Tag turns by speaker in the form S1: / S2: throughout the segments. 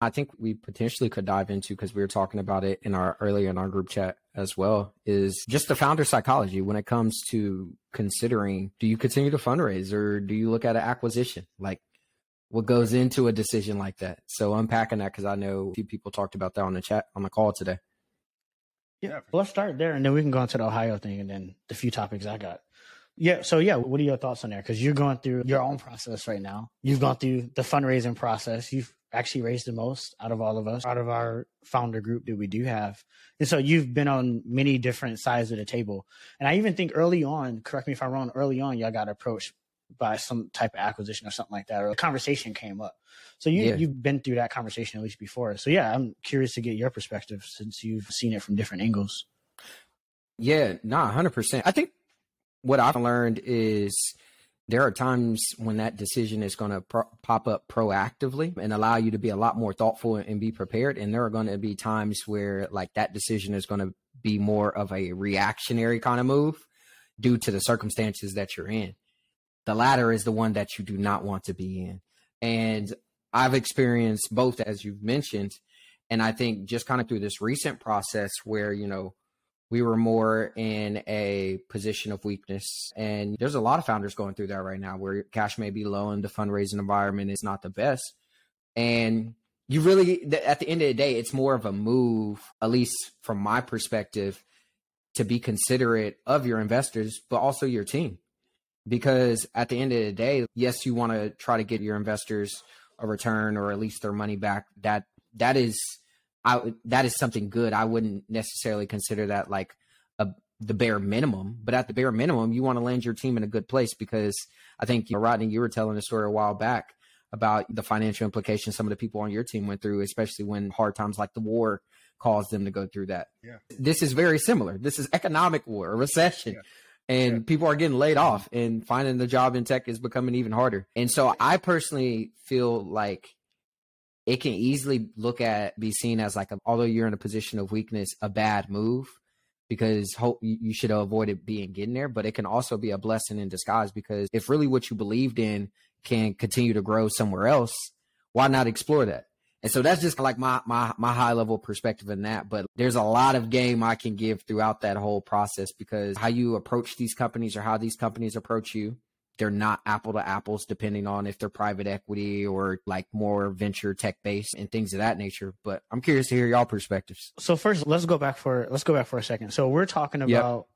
S1: I think we potentially could dive into because we were talking about it in our earlier in our group chat as well is just the founder psychology when it comes to considering do you continue to fundraise or do you look at an acquisition like what goes into a decision like that so unpacking that because i know a few people talked about that on the chat on the call today
S2: yeah well, let's start there and then we can go into the ohio thing and then the few topics i got yeah. So yeah, what are your thoughts on there? Because you're going through your own process right now. You've gone through the fundraising process. You've actually raised the most out of all of us, out of our founder group that we do have. And so you've been on many different sides of the table. And I even think early on, correct me if I'm wrong, early on, y'all got approached by some type of acquisition or something like that, or a conversation came up. So you, yeah. you've been through that conversation at least before. So yeah, I'm curious to get your perspective since you've seen it from different angles.
S1: Yeah, nah, 100%. I think what I've learned is there are times when that decision is going to pro- pop up proactively and allow you to be a lot more thoughtful and be prepared. And there are going to be times where like that decision is going to be more of a reactionary kind of move due to the circumstances that you're in. The latter is the one that you do not want to be in. And I've experienced both, as you've mentioned. And I think just kind of through this recent process where, you know, we were more in a position of weakness. And there's a lot of founders going through that right now where cash may be low and the fundraising environment is not the best. And you really, at the end of the day, it's more of a move, at least from my perspective, to be considerate of your investors, but also your team. Because at the end of the day, yes, you want to try to get your investors a return or at least their money back. That that is I that is something good. I wouldn't necessarily consider that like a the bare minimum, but at the bare minimum, you want to land your team in a good place because I think you know, Rodney, you were telling a story a while back about the financial implications some of the people on your team went through, especially when hard times like the war caused them to go through that.
S3: Yeah.
S1: This is very similar. This is economic war, a recession. Yeah. And yeah. people are getting laid off and finding the job in tech is becoming even harder. And so I personally feel like it can easily look at be seen as like a, although you're in a position of weakness a bad move because hope you should have avoided being getting there but it can also be a blessing in disguise because if really what you believed in can continue to grow somewhere else why not explore that? And so that's just like my my my high level perspective in that but there's a lot of game i can give throughout that whole process because how you approach these companies or how these companies approach you they're not apple to apples depending on if they're private equity or like more venture tech based and things of that nature but i'm curious to hear y'all perspectives.
S2: So first let's go back for let's go back for a second. So we're talking about yep.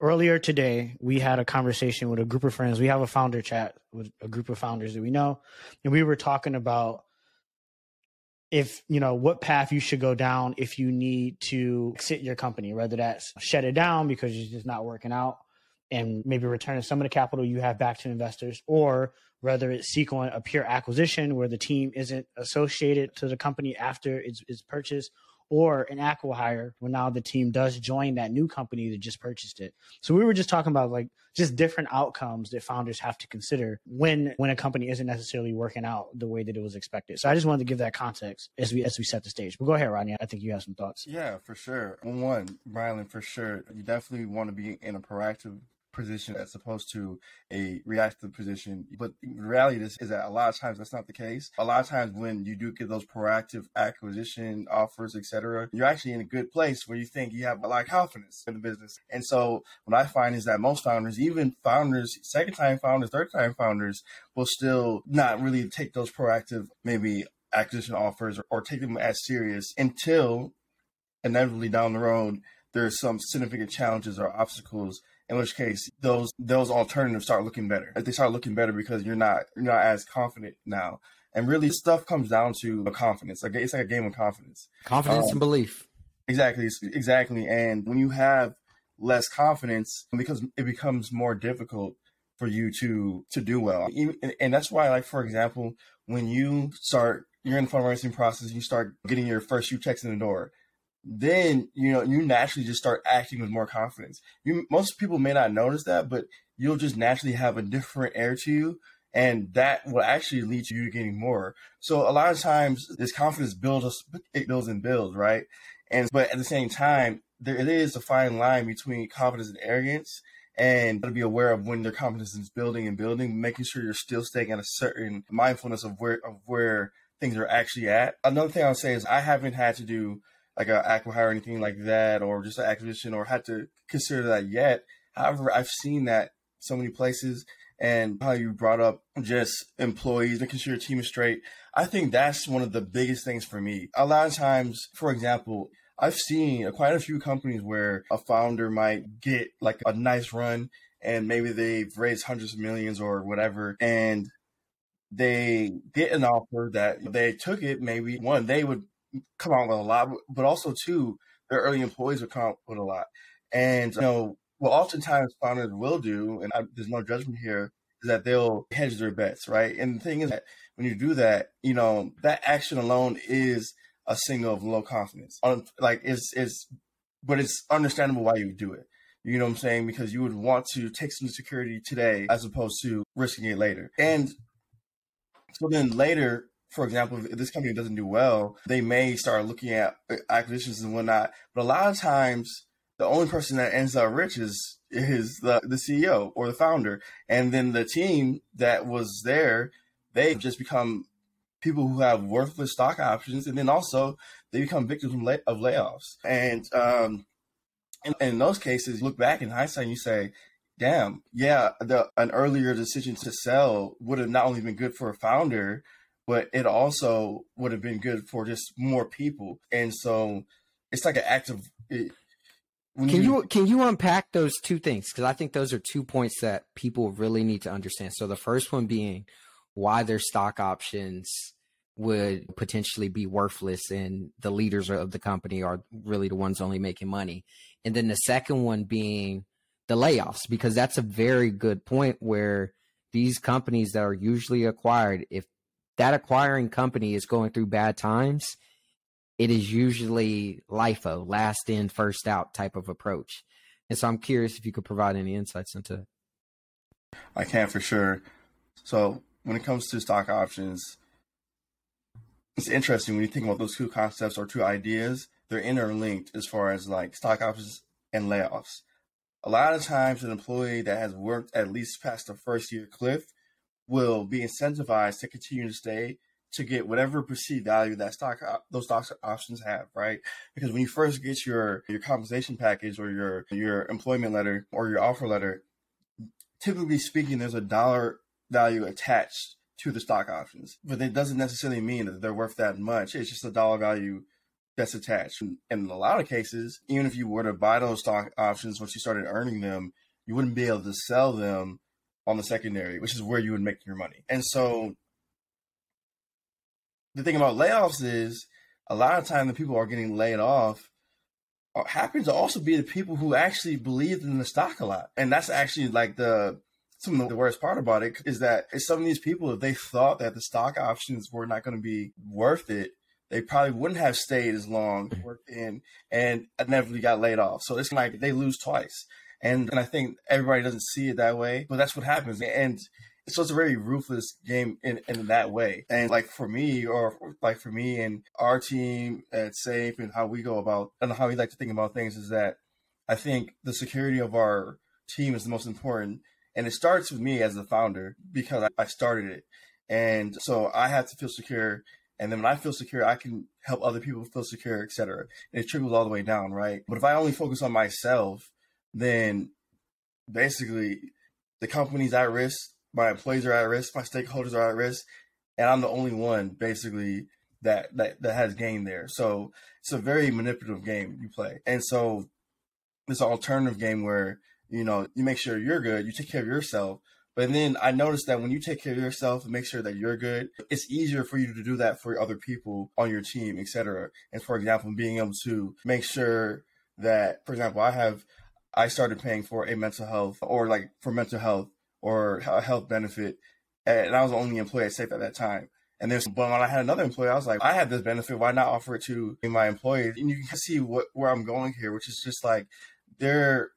S2: earlier today we had a conversation with a group of friends. We have a founder chat with a group of founders that we know and we were talking about if you know what path you should go down if you need to exit your company whether that's shut it down because it's just not working out and maybe returning some of the capital you have back to investors, or whether it's seeking a pure acquisition where the team isn't associated to the company after it's, it's purchased, or an acquihire when now the team does join that new company that just purchased it. So we were just talking about like just different outcomes that founders have to consider when when a company isn't necessarily working out the way that it was expected. So I just wanted to give that context as we as we set the stage. But go ahead, Rodney. I think you have some thoughts.
S3: Yeah, for sure. One, Brylan, for sure. You definitely want to be in a proactive position as opposed to a reactive position. But reality is, is that a lot of times that's not the case. A lot of times when you do get those proactive acquisition offers, etc., you're actually in a good place where you think you have a lot of confidence in the business. And so what I find is that most founders, even founders, second time founders, third time founders, will still not really take those proactive maybe acquisition offers or, or take them as serious until inevitably down the road there's some significant challenges or obstacles in which case those those alternatives start looking better. They start looking better because you're not you're not as confident now. And really, stuff comes down to confidence. Like it's like a game of confidence,
S1: confidence um, and belief.
S3: Exactly, exactly. And when you have less confidence, because it becomes more difficult for you to to do well. And that's why, like for example, when you start you're in the fundraising process, you start getting your first few checks in the door then you know you naturally just start acting with more confidence. You most people may not notice that, but you'll just naturally have a different air to you, and that will actually lead to you getting more. So a lot of times this confidence builds it builds and builds, right? And but at the same time, there it is a fine line between confidence and arrogance. And to be aware of when their confidence is building and building, making sure you're still staying at a certain mindfulness of where of where things are actually at. Another thing I'll say is I haven't had to do like an acquihire or anything like that, or just an acquisition, or had to consider that yet. However, I've seen that so many places, and how you brought up just employees making sure your team is straight. I think that's one of the biggest things for me. A lot of times, for example, I've seen quite a few companies where a founder might get like a nice run and maybe they've raised hundreds of millions or whatever and they get an offer that they took it maybe one they would come on with a lot but also too, their early employees would come out with a lot and you know what oftentimes founders will do and I, there's no judgment here is that they'll hedge their bets right and the thing is that when you do that you know that action alone is a signal of low confidence like it's it's but it's understandable why you would do it you know what I'm saying? Because you would want to take some security today as opposed to risking it later. And so then later, for example, if this company doesn't do well, they may start looking at acquisitions and whatnot. But a lot of times, the only person that ends up rich is is the, the CEO or the founder. And then the team that was there, they just become people who have worthless stock options. And then also they become victims of layoffs. And um, in, in those cases, look back in hindsight and you say, damn, yeah, the an earlier decision to sell would have not only been good for a founder, but it also would have been good for just more people. And so it's like an act of. It,
S1: can you, you, can you unpack those two things? Because I think those are two points that people really need to understand. So the first one being why their stock options would potentially be worthless and the leaders of the company are really the ones only making money. And then the second one being the layoffs, because that's a very good point where these companies that are usually acquired, if that acquiring company is going through bad times, it is usually LIFO, last in, first out type of approach. And so I'm curious if you could provide any insights into it.
S3: I can for sure. So when it comes to stock options, it's interesting when you think about those two concepts or two ideas they're interlinked as far as like stock options and layoffs. A lot of times, an employee that has worked at least past the first year cliff will be incentivized to continue to stay to get whatever perceived value that stock those stock options have, right? Because when you first get your your compensation package or your your employment letter or your offer letter, typically speaking, there's a dollar value attached to the stock options, but it doesn't necessarily mean that they're worth that much. It's just a dollar value that's attached. And in a lot of cases, even if you were to buy those stock options once you started earning them, you wouldn't be able to sell them on the secondary, which is where you would make your money. And so the thing about layoffs is a lot of time the people are getting laid off uh, happen to also be the people who actually believed in the stock a lot. And that's actually like the some of the worst part about it is that some of these people, if they thought that the stock options were not going to be worth it, they probably wouldn't have stayed as long, worked in, and inevitably got laid off. So it's like they lose twice. And, and I think everybody doesn't see it that way, but that's what happens. And so it's a very ruthless game in, in that way. And like for me, or like for me and our team at Safe and how we go about and how we like to think about things is that I think the security of our team is the most important. And it starts with me as the founder because I started it. And so I have to feel secure and then when I feel secure, I can help other people feel secure, etc. And it trickles all the way down, right? But if I only focus on myself, then basically the company's at risk, my employees are at risk, my stakeholders are at risk, and I'm the only one basically that that, that has gain there. So it's a very manipulative game you play. And so it's an alternative game where, you know, you make sure you're good, you take care of yourself, but then I noticed that when you take care of yourself and make sure that you're good, it's easier for you to do that for other people on your team, etc. And for example, being able to make sure that, for example, I have, I started paying for a mental health or like for mental health or a health benefit, and I was the only employee at Safe at that time. And there's, but when I had another employee, I was like, I have this benefit. Why not offer it to my employees? And you can see what where I'm going here, which is just like there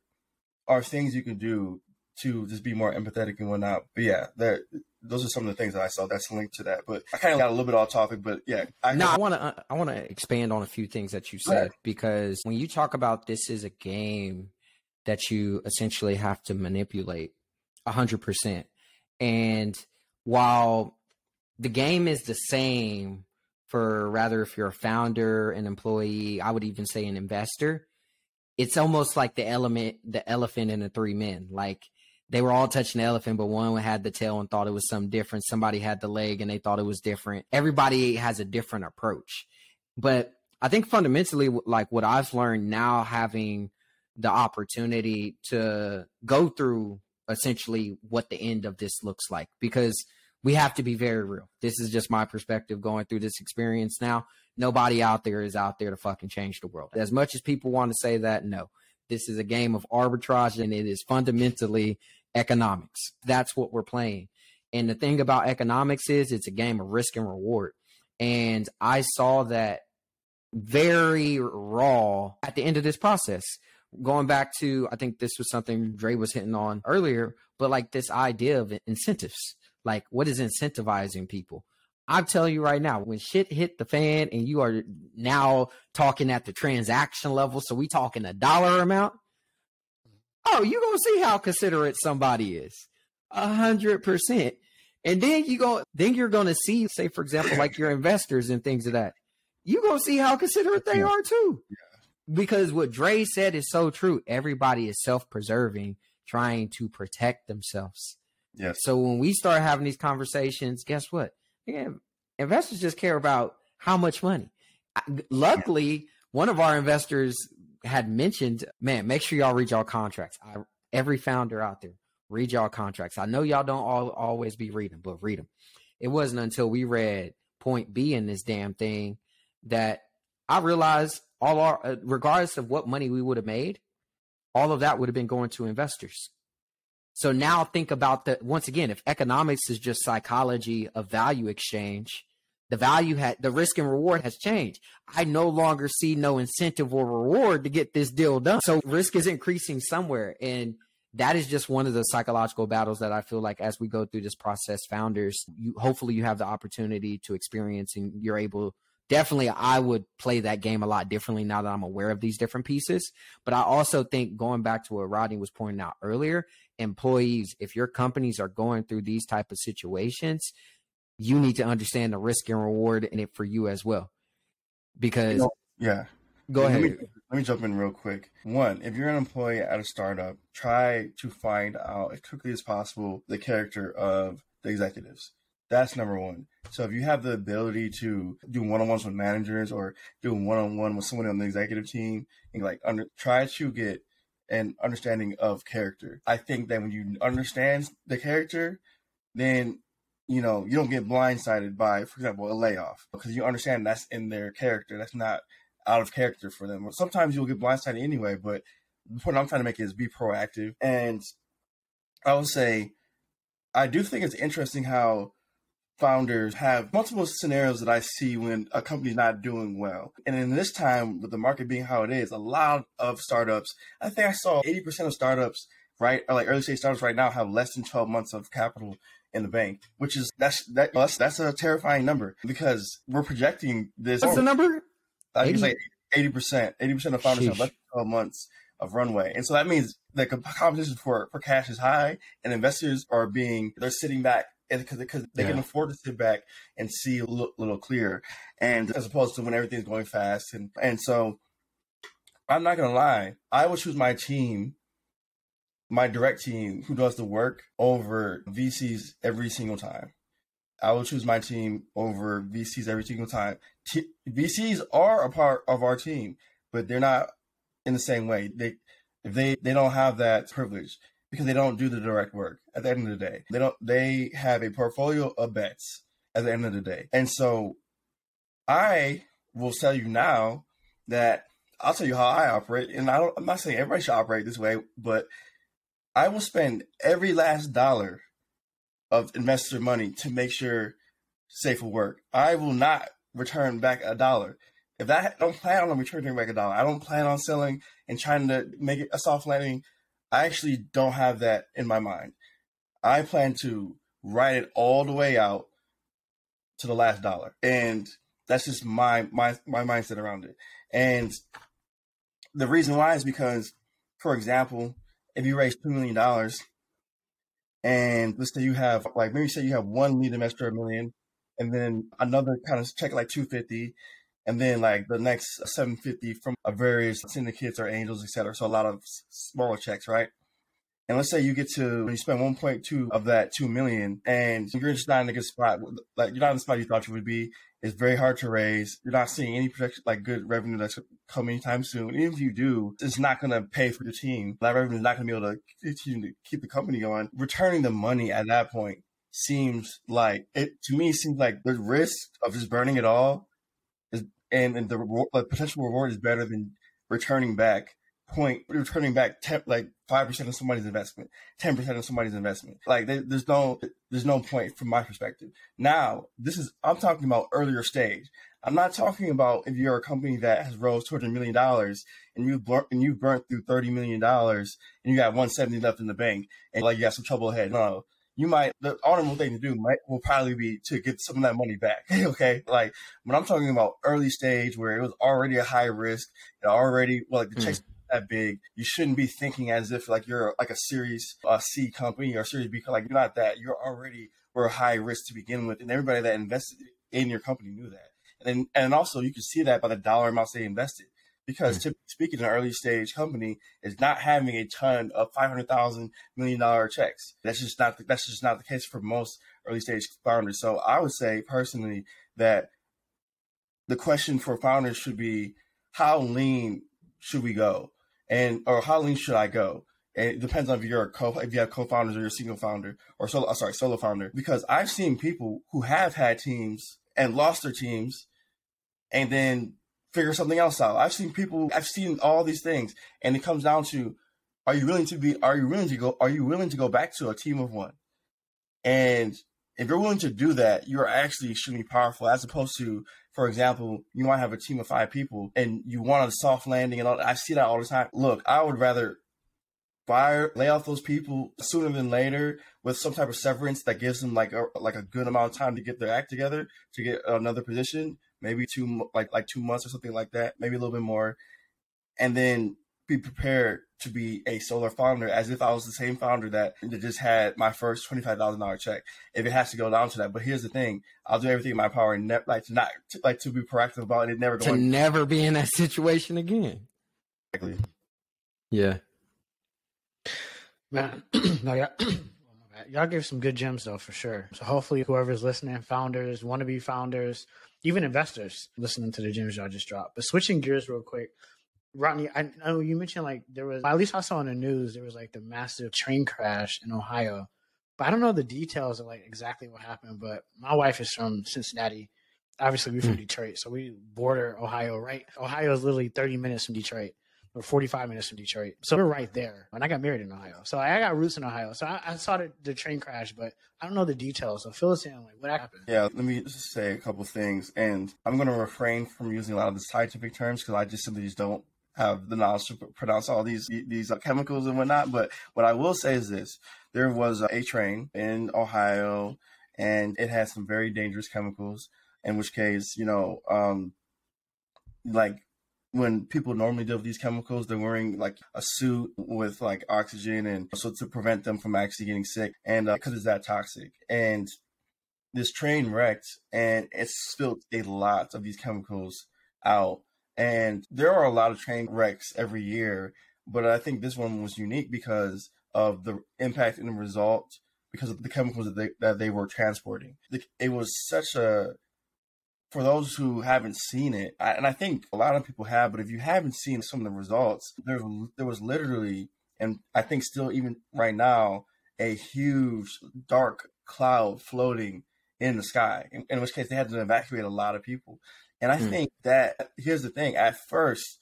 S3: are things you can do to just be more empathetic and whatnot. But yeah, there those are some of the things that I saw that's linked to that. But I kind of got a little bit off topic, but yeah.
S1: I, no, I want to I want to expand on a few things that you said because when you talk about this is a game that you essentially have to manipulate hundred percent, and while the game is the same for rather if you're a founder, an employee, I would even say an investor, it's almost like the element, the elephant and the three men. Like they were all touching the elephant, but one had the tail and thought it was something different. Somebody had the leg and they thought it was different. Everybody has a different approach. But I think fundamentally, like what I've learned now, having the opportunity to go through essentially what the end of this looks like, because we have to be very real. This is just my perspective going through this experience now. Nobody out there is out there to fucking change the world. As much as people want to say that, no. This is a game of arbitrage and it is fundamentally economics. That's what we're playing. And the thing about economics is it's a game of risk and reward. And I saw that very raw at the end of this process. Going back to, I think this was something Dre was hitting on earlier, but like this idea of incentives. Like, what is incentivizing people? I'm telling you right now, when shit hit the fan and you are now talking at the transaction level, so we talking a dollar amount. Oh, you gonna see how considerate somebody is. A hundred percent. And then you go then you're gonna see, say for example, like your investors and things of that. You gonna see how considerate they are too. Because what Dre said is so true. Everybody is self-preserving, trying to protect themselves.
S3: Yes.
S1: So when we start having these conversations, guess what? Yeah, investors just care about how much money. Luckily, one of our investors had mentioned, man, make sure y'all read y'all contracts. I, every founder out there, read y'all contracts. I know y'all don't all, always be reading, but read them. It wasn't until we read point B in this damn thing that I realized all our, uh, regardless of what money we would have made, all of that would have been going to investors. So now think about the once again, if economics is just psychology of value exchange, the value had the risk and reward has changed. I no longer see no incentive or reward to get this deal done. So risk is increasing somewhere. And that is just one of the psychological battles that I feel like as we go through this process, founders, you hopefully you have the opportunity to experience and you're able definitely I would play that game a lot differently now that I'm aware of these different pieces. But I also think going back to what Rodney was pointing out earlier, employees, if your companies are going through these type of situations, you need to understand the risk and reward in it for you as well. Because
S3: you know, yeah.
S1: Go
S3: let
S1: ahead.
S3: Me, let me jump in real quick. One, if you're an employee at a startup, try to find out as quickly as possible the character of the executives. That's number one. So if you have the ability to do one-on-ones with managers or do one-on-one with someone on the executive team, and like under, try to get an understanding of character. I think that when you understand the character, then you know you don't get blindsided by, for example, a layoff because you understand that's in their character. That's not out of character for them. Sometimes you'll get blindsided anyway, but the point I'm trying to make is be proactive. And I would say, I do think it's interesting how founders have multiple scenarios that I see when a company's not doing well. And in this time, with the market being how it is, a lot of startups, I think I saw 80% of startups, right, or like early stage startups right now have less than 12 months of capital in the bank, which is that's that, that's, that's a terrifying number because we're projecting this.
S1: What's the number?
S3: I think it's like 80%. 80% of founders Sheesh. have less than 12 months of runway. And so that means the competition for, for cash is high and investors are being, they're sitting back because because they yeah. can afford to sit back and see a little, little clearer, and as opposed to when everything's going fast and and so I'm not gonna lie, I will choose my team, my direct team who does the work over VCs every single time. I will choose my team over VCs every single time. T- VCs are a part of our team, but they're not in the same way. They they they don't have that privilege because they don't do the direct work at the end of the day. They don't they have a portfolio of bets at the end of the day. And so I will tell you now that I'll tell you how I operate. And I don't I'm not saying everybody should operate this way, but I will spend every last dollar of investor money to make sure safe will work. I will not return back a dollar. If I don't plan on returning back a dollar, I don't plan on selling and trying to make it a soft landing I actually don't have that in my mind. I plan to write it all the way out to the last dollar. And that's just my my my mindset around it. And the reason why is because, for example, if you raise two million dollars and let's say you have like maybe say you have one lead investor a million and then another kind of check like 250 and then like the next 750 from a various syndicates or angels, etc. So a lot of smaller checks, right? And let's say you get to you spend 1.2 of that 2 million, and you're just not in a good spot. Like you're not in the spot you thought you would be. It's very hard to raise. You're not seeing any projection, like good revenue that's coming anytime soon. Even if you do, it's not going to pay for your team. That revenue is not going to be able to continue to keep the company going. Returning the money at that point seems like it to me seems like the risk of just burning it all and, and the, the potential reward is better than returning back point returning back ten, like five percent of somebody's investment, ten percent of somebody's investment. Like there's no there's no point from my perspective. Now this is I'm talking about earlier stage. I'm not talking about if you're a company that has rose two hundred million dollars and you burnt and you've burnt through thirty million dollars and you got one seventy left in the bank and like you got some trouble ahead. No, you might the honorable thing to do might will probably be to get some of that money back. okay, like when I'm talking about early stage where it was already a high risk, it already well, like the mm. checks that big, you shouldn't be thinking as if like you're like a Series uh, C company or Series B. Like you're not that. You're already were a high risk to begin with, and everybody that invested in your company knew that. And then, and also you can see that by the dollar amounts they invested. Because mm-hmm. speaking, an early stage company is not having a ton of five hundred thousand million dollar checks. That's just not the, that's just not the case for most early stage founders. So I would say personally that the question for founders should be how lean should we go? and or how lean should I go? And it depends on if you're a co if you have co-founders or you're a single founder or solo uh, sorry solo founder because I've seen people who have had teams and lost their teams and then figure something else out. I've seen people I've seen all these things and it comes down to are you willing to be are you willing to go are you willing to go back to a team of one? And if you're willing to do that, you're actually extremely powerful as opposed to for example, you might have a team of five people and you want a soft landing and all I see that all the time. Look, I would rather fire lay off those people sooner than later with some type of severance that gives them like a like a good amount of time to get their act together to get another position, maybe two like like two months or something like that, maybe a little bit more, and then be prepared to be a solar founder as if I was the same founder that just had my first twenty five thousand dollar check. If it has to go down to that, but here's the thing: I'll do everything in my power and ne- like to not to, like to be proactive about it. Never
S1: going to never be in that situation again.
S3: Exactly.
S1: Yeah.
S2: Man, no, yeah. Y'all oh, gave some good gems though, for sure. So hopefully, whoever's listening, founders, want to be founders, even investors, listening to the gems y'all just dropped. But switching gears real quick, Rodney, I know you mentioned like there was, at least I saw in the news, there was like the massive train crash in Ohio. But I don't know the details of like exactly what happened. But my wife is from Cincinnati. Obviously, we're from mm. Detroit, so we border Ohio, right? Ohio is literally 30 minutes from Detroit or 45 minutes from Detroit. So we're right there. And I got married in Ohio. So I got roots in Ohio. So I, I saw the, the, train crash, but I don't know the details. So fill us in, like what happened?
S3: Yeah, let me just say a couple things. And I'm going to refrain from using a lot of the scientific terms because I just simply just don't have the knowledge to pronounce all these these uh, chemicals and whatnot. But what I will say is this: there was a train in Ohio, and it had some very dangerous chemicals. In which case, you know, um, like when people normally deal with these chemicals, they're wearing like a suit with like oxygen, and so to prevent them from actually getting sick, and because uh, it's that toxic. And this train wrecked, and it spilled a lot of these chemicals out and there are a lot of train wrecks every year, but I think this one was unique because of the impact and the result because of the chemicals that they, that they were transporting. It was such a for those who haven't seen it, and I think a lot of people have, but if you haven't seen some of the results, there there was literally, and I think still even right now, a huge dark cloud floating in the sky. In, in which case, they had to evacuate a lot of people. And I mm. think that here's the thing. At first,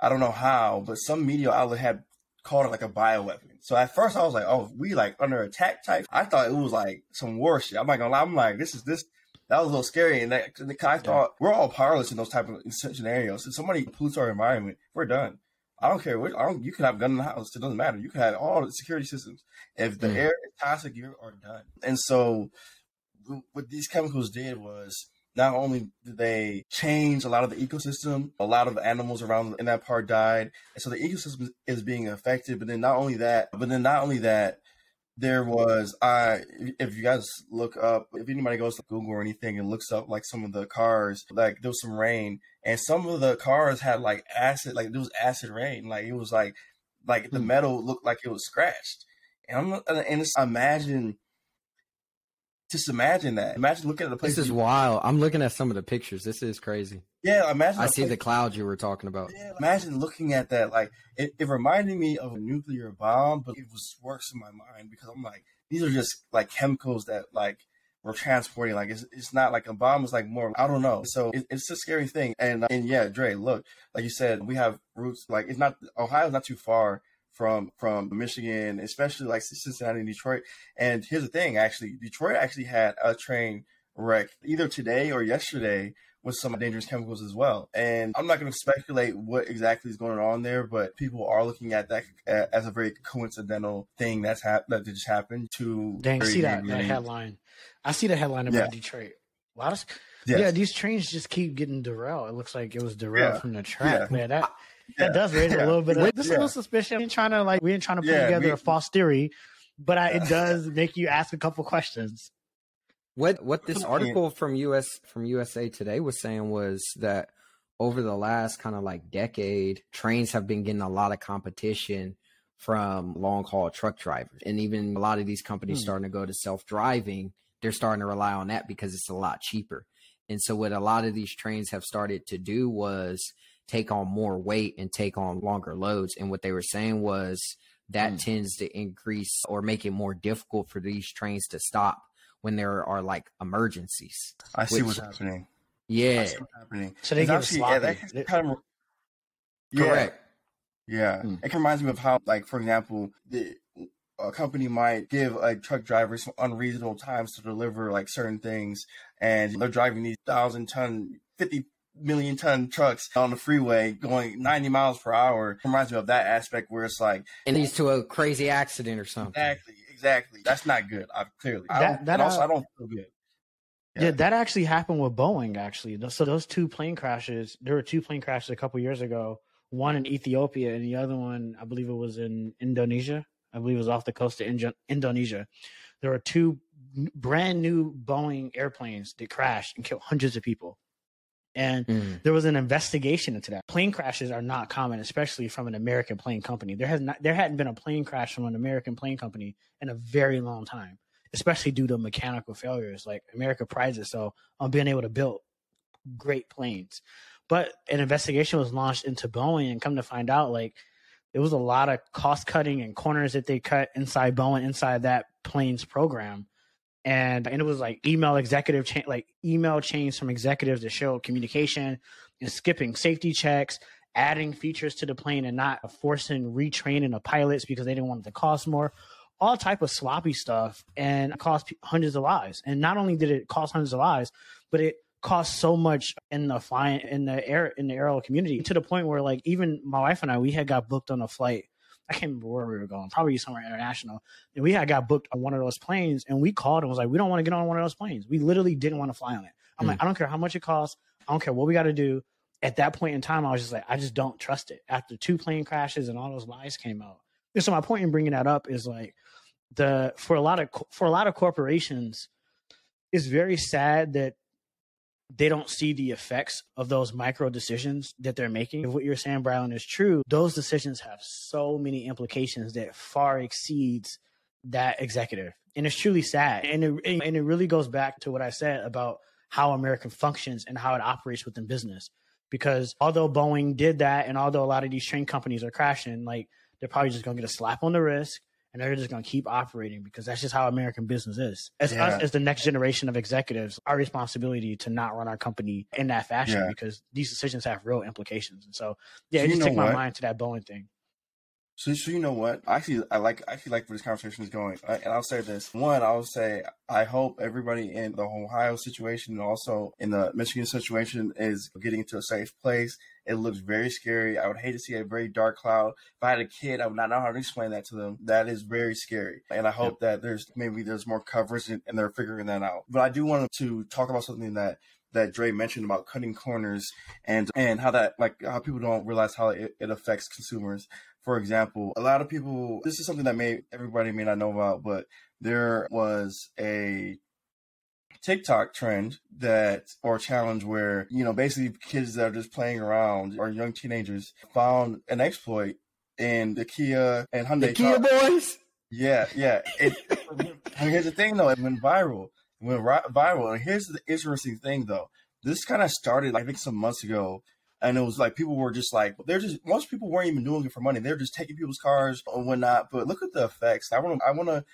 S3: I don't know how, but some media outlet had called it like a bioweapon. So at first I was like, oh, we like under attack type. I thought it was like some war shit. I'm not gonna lie. I'm like, this is this. That was a little scary. And that, I thought yeah. we're all powerless in those type of scenarios. If somebody pollutes our environment, we're done. I don't care. I don't, you can have a gun in the house. It doesn't matter. You can have all the security systems. If the mm. air is toxic, you are done. And so what these chemicals did was not only did they change a lot of the ecosystem, a lot of the animals around in that part died, and so the ecosystem is being affected. But then not only that, but then not only that, there was I if you guys look up if anybody goes to Google or anything and looks up like some of the cars like there was some rain and some of the cars had like acid like there was acid rain. Like it was like like the hmm. metal looked like it was scratched. And I'm and just imagine just imagine that. Imagine looking at the place
S1: this is you, wild. I'm looking at some of the pictures. This is crazy
S3: yeah, imagine.
S1: I see the clouds you were talking about.
S3: Yeah, imagine looking at that. Like it, it reminded me of a nuclear bomb, but it was worse in my mind because I'm like, these are just like chemicals that like we're transporting. Like it's, it's not like a bomb. It's like more. I don't know. So it, it's a scary thing. And and yeah, Dre, look, like you said, we have roots. Like it's not Ohio's not too far from from Michigan, especially like Cincinnati and Detroit. And here's the thing, actually, Detroit actually had a train wreck either today or yesterday with some dangerous chemicals as well. And I'm not going to speculate what exactly is going on there, but people are looking at that uh, as a very coincidental thing that's hap- that just happened to.
S2: Dang, see that, that headline. I see the headline about yeah. Detroit. A lot of, yes. yeah, these trains just keep getting derailed. It looks like it was derailed yeah. from the track. Yeah, yeah that. That does raise a little bit of this a little suspicion. We ain't trying to like we ain't trying to put together we, a false theory, but I, it does make you ask a couple questions.
S1: What what this article from US from USA Today was saying was that over the last kind of like decade, trains have been getting a lot of competition from long haul truck drivers. And even a lot of these companies hmm. starting to go to self driving, they're starting to rely on that because it's a lot cheaper. And so what a lot of these trains have started to do was take on more weight and take on longer loads. And what they were saying was that hmm. tends to increase or make it more difficult for these trains to stop when there are like emergencies.
S3: I see which, what's happening.
S1: Yeah,
S3: what's happening.
S2: So they get sloppy. Yeah, kind of,
S3: yeah, correct. Yeah, hmm. it reminds me of how, like, for example, the a company might give like truck drivers some unreasonable times to deliver like certain things, and they're driving these thousand ton, fifty million ton trucks on the freeway going 90 miles per hour. It reminds me of that aspect where it's like
S1: it leads to a crazy accident or something.
S3: Exactly, exactly. That's not good. I, clearly, that, I don't, that, also, uh, I don't feel good.
S2: Yeah. yeah. that actually happened with Boeing. Actually, so those two plane crashes. There were two plane crashes a couple years ago. One in Ethiopia, and the other one, I believe it was in Indonesia. I believe it was off the coast of Indonesia. There were two brand new Boeing airplanes that crashed and killed hundreds of people. And mm. there was an investigation into that. Plane crashes are not common, especially from an American plane company. There has not there hadn't been a plane crash from an American plane company in a very long time, especially due to mechanical failures. Like America prides itself on being able to build great planes. But an investigation was launched into Boeing and come to find out like there was a lot of cost cutting and corners that they cut inside Boeing inside that plane's program and and it was like email executive cha- like email chains from executives that show communication and skipping safety checks adding features to the plane and not forcing retraining of pilots because they didn't want it to cost more. All type of sloppy stuff and cost hundreds of lives. And not only did it cost hundreds of lives but it cost so much in the flying in the air in the aerial community to the point where like even my wife and I we had got booked on a flight I can't remember where we were going, probably somewhere international. And we had got booked on one of those planes and we called and was like, we don't want to get on one of those planes. We literally didn't want to fly on it. I'm mm. like, I don't care how much it costs. I don't care what we got to do. At that point in time, I was just like, I just don't trust it. After two plane crashes and all those lies came out. And so my point in bringing that up is like the for a lot of for a lot of corporations, it's very sad that they don't see the effects of those micro decisions that they're making. If what you're saying, Brylan, is true, those decisions have so many implications that far exceeds that executive. And it's truly sad. And it, and it really goes back to what I said about how American functions and how it operates within business. Because although Boeing did that and although a lot of these train companies are crashing, like they're probably just going to get a slap on the wrist and they're just going to keep operating because that's just how American business is. As yeah. us, as the next generation of executives, our responsibility to not run our company in that fashion yeah. because these decisions have real implications. And so, yeah, so it just took my mind to that Boeing thing.
S3: So, so you know what? I actually, I like, I actually like where this conversation is going. And I'll say this: one, I'll say I hope everybody in the Ohio situation and also in the Michigan situation is getting to a safe place. It looks very scary. I would hate to see a very dark cloud. If I had a kid, I would not know how to explain that to them. That is very scary. And I hope yep. that there's maybe there's more coverage and, and they're figuring that out. But I do want to talk about something that that Dre mentioned about cutting corners and and how that like how people don't realize how it, it affects consumers. for example, a lot of people, this is something that may everybody may not know about, but there was a TikTok trend that or challenge where you know basically kids that are just playing around or young teenagers found an exploit in the Kia and Hyundai.
S1: The Kia car. boys.
S3: Yeah, yeah. It, here's the thing though, it went viral. It went viral. And here's the interesting thing though. This kind of started, I think, some months ago and it was like people were just like they're just most people weren't even doing it for money. They're just taking people's cars or whatnot. But look at the effects. I want to I want to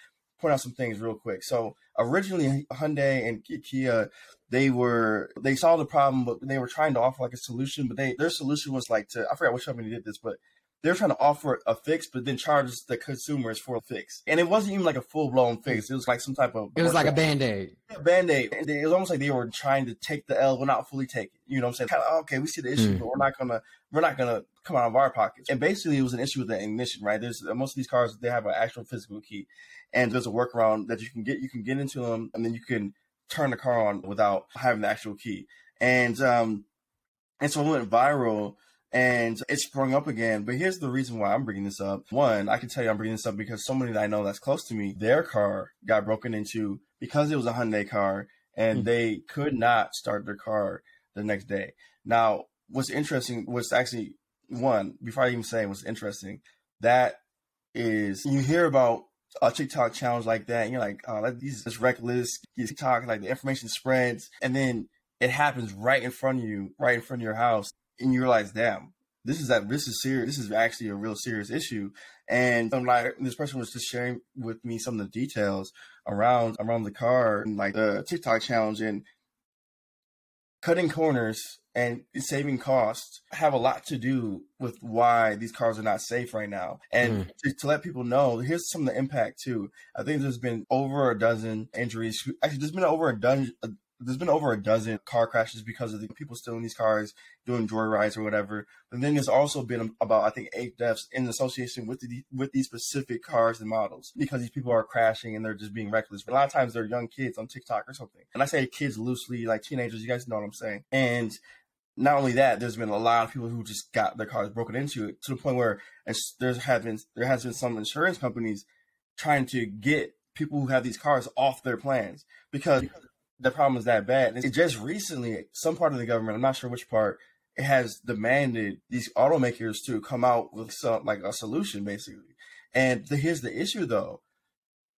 S3: point out some things real quick. So originally Hyundai and Kia, they were they saw the problem, but they were trying to offer like a solution. But they their solution was like to I forgot which company did this, but they're trying to offer a fix, but then charge the consumers for a fix. And it wasn't even like a full blown fix. It was like some type of.
S1: It was like a band aid.
S3: Band aid. It was almost like they were trying to take the L, but not fully take it. You know what I'm saying? Kind of, okay, we see the issue, mm. but we're not gonna we're not gonna come out of our pockets. And basically, it was an issue with the ignition, right? There's most of these cars they have an actual physical key, and there's a workaround that you can get. You can get into them, and then you can turn the car on without having the actual key. And um, and so it went viral and it sprung up again. But here's the reason why I'm bringing this up. One, I can tell you I'm bringing this up because somebody that I know that's close to me, their car got broken into because it was a Hyundai car and mm-hmm. they could not start their car the next day. Now, what's interesting was actually one, before I even say what's interesting, that is you hear about a TikTok challenge like that, and you're like, oh, that, these is reckless. TikTok, like the information spreads, and then it happens right in front of you, right in front of your house and you realize, damn, this is that this is serious. This is actually a real serious issue. And I'm like, this person was just sharing with me some of the details around around the car and like the TikTok challenge and cutting corners and saving costs have a lot to do with why these cars are not safe right now. And mm. to, to, let people know, here's some of the impact too. I think there's been over a dozen injuries. Actually, there's been over a dozen, there's been over a dozen car crashes because of the people stealing these cars, doing joyrides or whatever. But then there's also been about I think eight deaths in association with the with these specific cars and models because these people are crashing and they're just being reckless. But a lot of times they're young kids on TikTok or something. And I say kids loosely, like teenagers. You guys know what I'm saying. And not only that, there's been a lot of people who just got their cars broken into to the point where there's have been there has been some insurance companies trying to get people who have these cars off their plans because the problem is that bad. It just recently, some part of the government, I'm not sure which part, it has demanded these automakers to come out with some like a solution, basically. And the, here's the issue, though: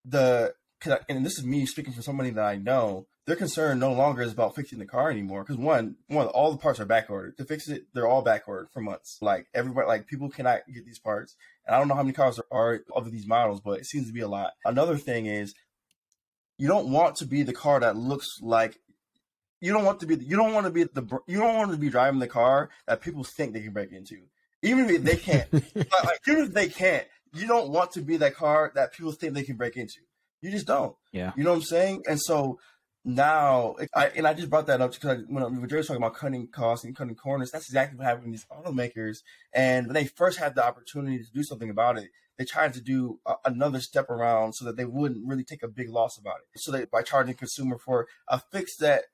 S3: the and this is me speaking for somebody that I know. Their concern no longer is about fixing the car anymore because one, one, all the parts are back ordered. To fix it, they're all back ordered for months. Like everybody, like people cannot get these parts. And I don't know how many cars there are of these models, but it seems to be a lot. Another thing is you don't want to be the car that looks like you don't want to be you don't want to be the you don't want to be driving the car that people think they can break into. Even if they can't. Like, even if they can't you don't want to be that car that people think they can break into. You just don't.
S1: Yeah.
S3: You know what i'm saying? And so now I, and i just brought that up because when, when Jerry was talking about cutting costs and cutting corners that's exactly what happened with these automakers. And when they first had the opportunity to do something about it they tried to do a, another step around so that they wouldn't really take a big loss about it. So that by charging consumer for a fix that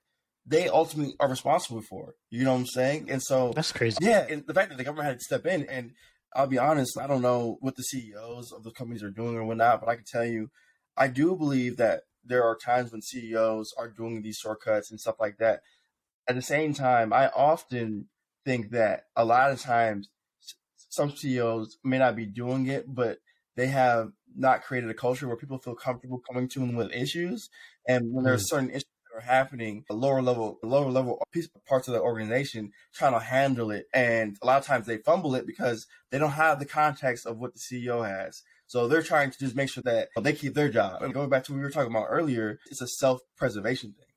S3: they ultimately are responsible for. You know what I'm saying? And so
S2: that's crazy.
S3: Yeah, and the fact that the government had to step in, and I'll be honest, I don't know what the CEOs of the companies are doing or whatnot, but I can tell you, I do believe that there are times when CEOs are doing these shortcuts and stuff like that. At the same time, I often think that a lot of times some CEOs may not be doing it, but they have not created a culture where people feel comfortable coming to them with issues. And when there's mm-hmm. certain issues that are happening, the lower level, lower level parts of the organization trying to handle it, and a lot of times they fumble it because they don't have the context of what the CEO has. So they're trying to just make sure that they keep their job. And going back to what we were talking about earlier, it's a self preservation thing.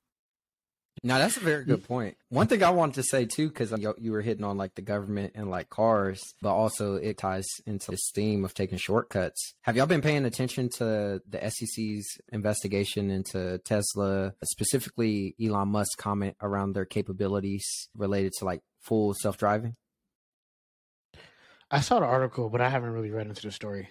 S1: Now that's a very good point. One thing I wanted to say too, because um, you were hitting on like the government and like cars, but also it ties into this theme of taking shortcuts. Have y'all been paying attention to the SEC's investigation into Tesla, specifically Elon Musk's comment around their capabilities related to like full self driving?
S2: I saw the article, but I haven't really read into the story.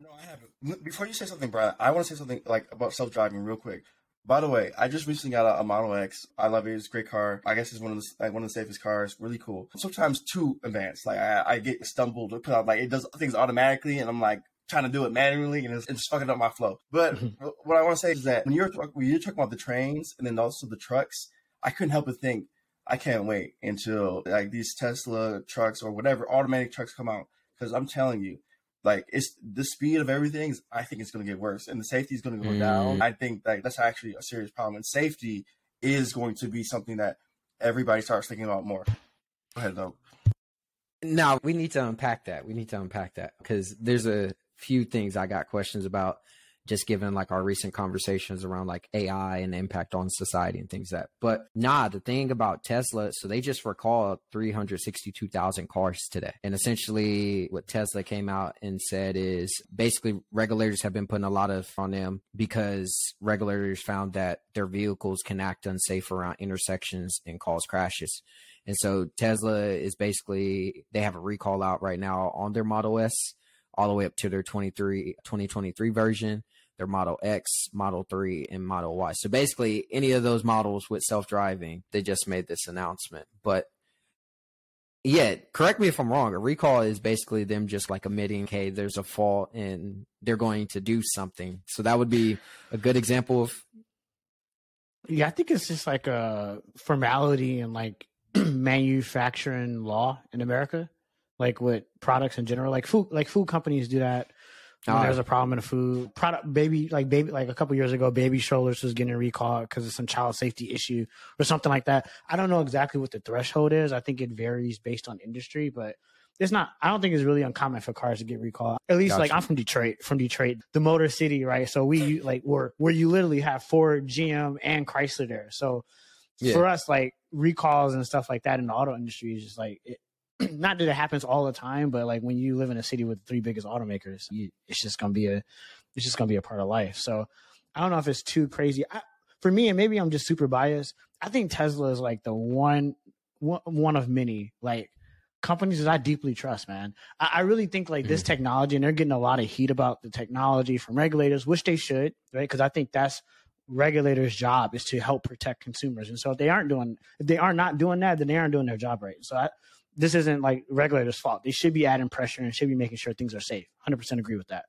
S3: No, I haven't. Before you say something, Brad, I want to say something like about self driving real quick By the way, I just recently got a, a, Model X. I love it. It's a great car. I guess it's one of the like one of the safest cars. Really cool. Sometimes too advanced. Like I, I get stumbled because like it does things automatically, and I'm like trying to do it manually, and it's, it's fucking up my flow. But mm-hmm. what I want to say is that when you're when you're talking about the trains and then also the trucks, I couldn't help but think I can't wait until like these Tesla trucks or whatever automatic trucks come out because I'm telling you like it's the speed of everything is I think it's going to get worse and the safety is going to go mm. down. I think like that's actually a serious problem and safety is going to be something that everybody starts thinking about more. Go ahead though.
S1: Now we need to unpack that. We need to unpack that because there's a few things I got questions about just given like our recent conversations around like AI and impact on society and things like that. But nah, the thing about Tesla, so they just recalled 362,000 cars today. And essentially what Tesla came out and said is basically regulators have been putting a lot of on them because regulators found that their vehicles can act unsafe around intersections and cause crashes. And so Tesla is basically they have a recall out right now on their Model S all the way up to their 23 2023 version their Model X, Model 3, and Model Y. So basically, any of those models with self driving, they just made this announcement. But yeah, correct me if I'm wrong. A recall is basically them just like admitting, hey, there's a fault and they're going to do something. So that would be a good example of.
S2: Yeah, I think it's just like a formality and like manufacturing law in America, like with products in general. Like food, like food companies do that when there's a problem in the food product baby like baby like a couple years ago baby strollers was getting recalled because of some child safety issue or something like that. I don't know exactly what the threshold is. I think it varies based on industry but it's not i don't think it's really uncommon for cars to get recalled. At least gotcha. like i'm from detroit from detroit the motor city right? So we like where where you literally have ford gm and chrysler there. So yeah. for us like recalls and stuff like that in the auto industry is just like it, not that it happens all the time, but like when you live in a city with three biggest automakers, you, it's just gonna be a it's just gonna be a part of life. So I don't know if it's too crazy. I, for me, and maybe I'm just super biased. I think Tesla is like the one one, one of many like companies that I deeply trust, man. I, I really think like this mm-hmm. technology, and they're getting a lot of heat about the technology from regulators, which they should, right? Because I think that's regulators' job is to help protect consumers. And so if they aren't doing, if they are not doing that, then they aren't doing their job right. So I, this isn't like regulators' fault. They should be adding pressure and should be making sure things are safe. 100% agree with that.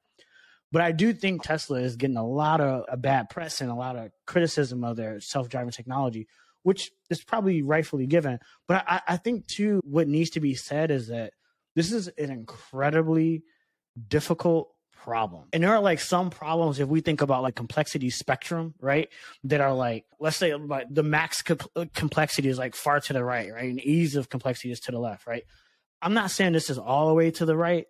S2: But I do think Tesla is getting a lot of a bad press and a lot of criticism of their self-driving technology, which is probably rightfully given. But I, I think too, what needs to be said is that this is an incredibly difficult problem. And there are like some problems if we think about like complexity spectrum, right? That are like, let's say the max uh, complexity is like far to the right, right? And ease of complexity is to the left, right? I'm not saying this is all the way to the right,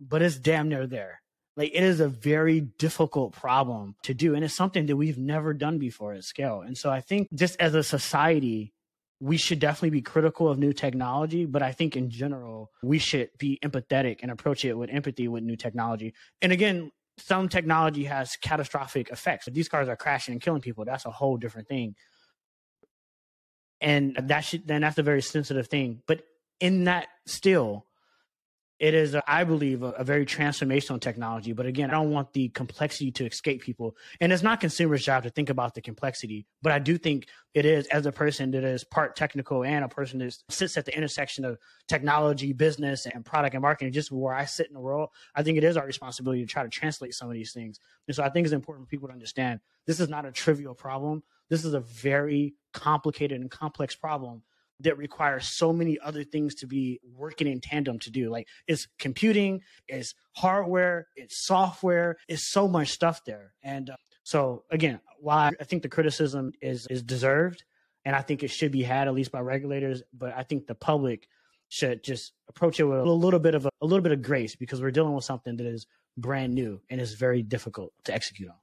S2: but it's damn near there. Like it is a very difficult problem to do. And it's something that we've never done before at scale. And so I think just as a society, we should definitely be critical of new technology, but I think in general, we should be empathetic and approach it with empathy with new technology. And again, some technology has catastrophic effects. If these cars are crashing and killing people, that's a whole different thing. And that should then that's a very sensitive thing. But in that still, it is, uh, I believe, a, a, very transformational technology. But again, I don't want the complexity to escape people. And it's not consumers' job to think about the complexity. But I do think it is, as a person that is part technical and a person that sits at the intersection of technology, business, and product and marketing, just where I sit in the world, I think it is our responsibility to try to translate some of these things. And so I think it's important for people to understand this is not a trivial problem. This is a very complicated and complex problem that requires so many other things to be working in tandem to do. Like it's computing, it's hardware, it's software, it's so much stuff there. And uh, so again, why I think the criticism is is deserved, and I think it should be had at least by regulators, but I think the public should just approach it with a little bit of a, a little bit of grace because we're dealing with something that is brand new and is very difficult to execute on.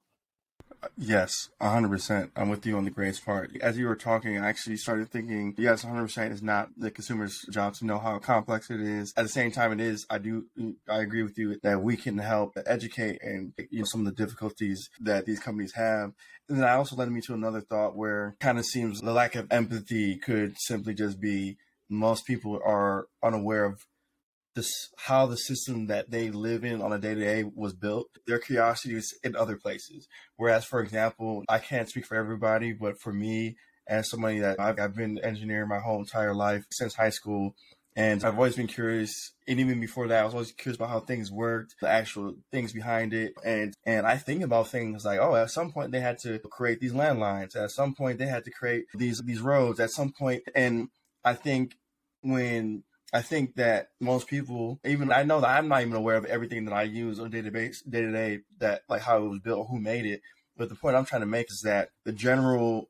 S3: Yes, 100%. I'm with you on the grace part. As you were talking, I actually started thinking, yes, 100% is not the consumer's job to know how complex it is. At the same time, it is. I do, I agree with you that we can help educate and you know, some of the difficulties that these companies have. And then I also led me to another thought where kind of seems the lack of empathy could simply just be most people are unaware of this how the system that they live in on a day to day was built. Their curiosity is in other places. Whereas, for example, I can't speak for everybody, but for me, as somebody that I've, I've been engineering my whole entire life since high school, and I've always been curious, and even before that, I was always curious about how things worked, the actual things behind it. And and I think about things like, oh, at some point they had to create these landlines. At some point they had to create these these roads. At some point, and I think when I think that most people, even I know that I'm not even aware of everything that I use on to day, to day, that like how it was built, who made it. But the point I'm trying to make is that the general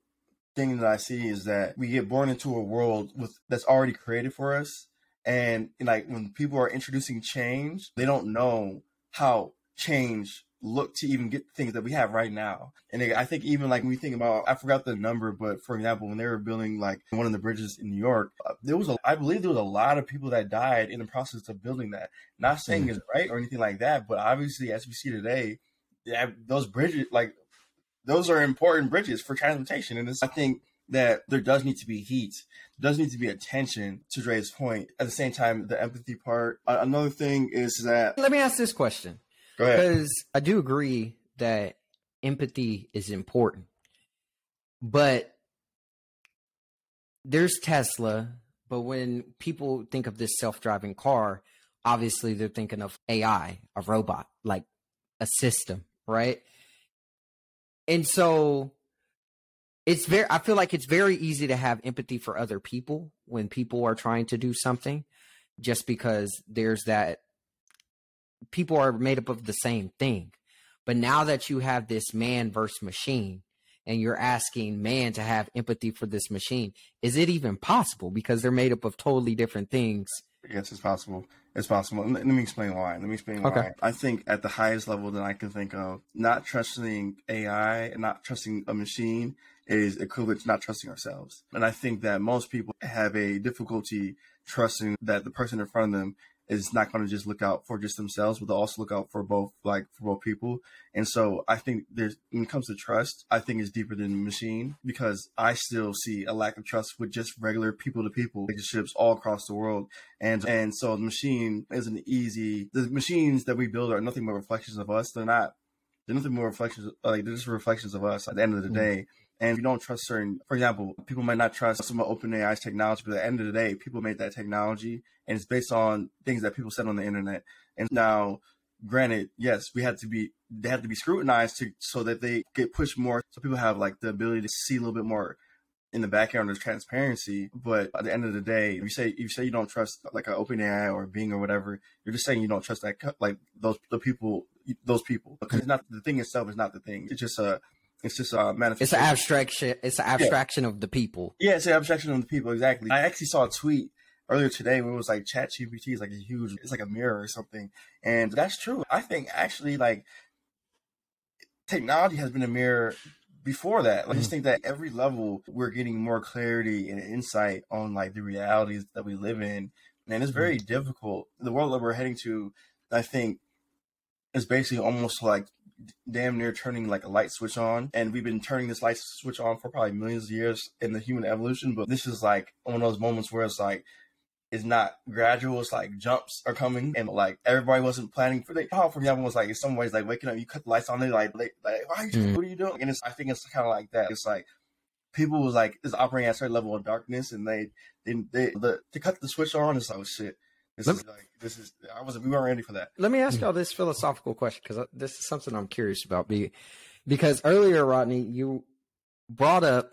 S3: thing that I see is that we get born into a world with that's already created for us, and like when people are introducing change, they don't know how change look to even get things that we have right now. And I think even like when we think about, I forgot the number, but for example, when they were building like one of the bridges in New York, uh, there was a, I believe there was a lot of people that died in the process of building that. Not saying mm-hmm. it's right or anything like that, but obviously, as we see today, yeah, those bridges, like those are important bridges for transportation. And I think that there does need to be heat, there does need to be attention to Dre's point. At the same time, the empathy part. Another thing is that.
S1: Let me ask this question. Because I do agree that empathy is important. But there's Tesla, but when people think of this self driving car, obviously they're thinking of AI, a robot, like a system, right? And so it's very, I feel like it's very easy to have empathy for other people when people are trying to do something just because there's that people are made up of the same thing. But now that you have this man versus machine, and you're asking man to have empathy for this machine, is it even possible? Because they're made up of totally different things.
S3: Yes, it's possible. It's possible. Let me explain why. Let me explain why. okay. I think at the highest level that I can think of, not trusting AI and not trusting a machine is equivalent to not trusting ourselves. And I think that most people have a difficulty trusting that the person in front of them is not going to just look out for just themselves, but they'll also look out for both, like for both people. And so I think there's, when it comes to trust, I think it's deeper than the machine because I still see a lack of trust with just regular people to people relationships all across the world. And, and so the machine isn't easy. The machines that we build are nothing but reflections of us. They're not, they're nothing more reflections, like they're just reflections of us at the end of the mm-hmm. And you don't trust certain, for example, people might not trust some of OpenAI's technology, but at the end of the day, people made that technology and it's based on things that people said on the internet. And now, granted, yes, we had to be, they had to be scrutinized to, so that they get pushed more. So people have like the ability to see a little bit more in the background of transparency. But at the end of the day, if you say, if you say you don't trust like an OpenAI or Bing or whatever, you're just saying you don't trust that, like those, the people, those people, because not the thing itself is not the thing. It's just a, it's just a manifestation.
S1: It's an abstraction. It's an abstraction yeah. of the people.
S3: Yeah, it's an abstraction of the people. Exactly. I actually saw a tweet earlier today where it was like Chat GPT is like a huge. It's like a mirror or something, and that's true. I think actually like technology has been a mirror before that. I just mm. think that every level we're getting more clarity and insight on like the realities that we live in, and it's very mm. difficult. The world that we're heading to, I think, is basically almost like damn near turning like a light switch on. And we've been turning this light switch on for probably millions of years in the human evolution. But this is like one of those moments where it's like, it's not gradual. It's like jumps are coming, and like everybody wasn't planning for. They, how for example was like in some ways like waking up, you cut the lights on, they like like, like why are you, mm. what are you doing? And it's I think it's kind of like that. It's like people was like is operating at a certain level of darkness, and they they, they the, to cut the switch on. It's like oh shit, this let is like this is I wasn't we weren't ready for that.
S1: Let me ask y'all this philosophical question because this is something I'm curious about. Be Because earlier, Rodney, you brought up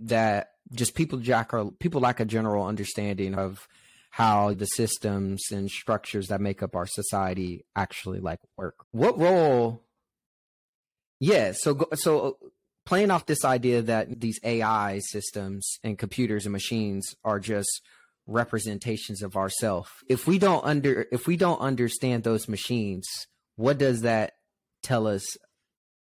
S1: that just people jack or people lack a general understanding of how the systems and structures that make up our society actually like work. What role? Yeah, so so playing off this idea that these AI systems and computers and machines are just representations of ourself. If we don't under if we don't understand those machines, what does that tell us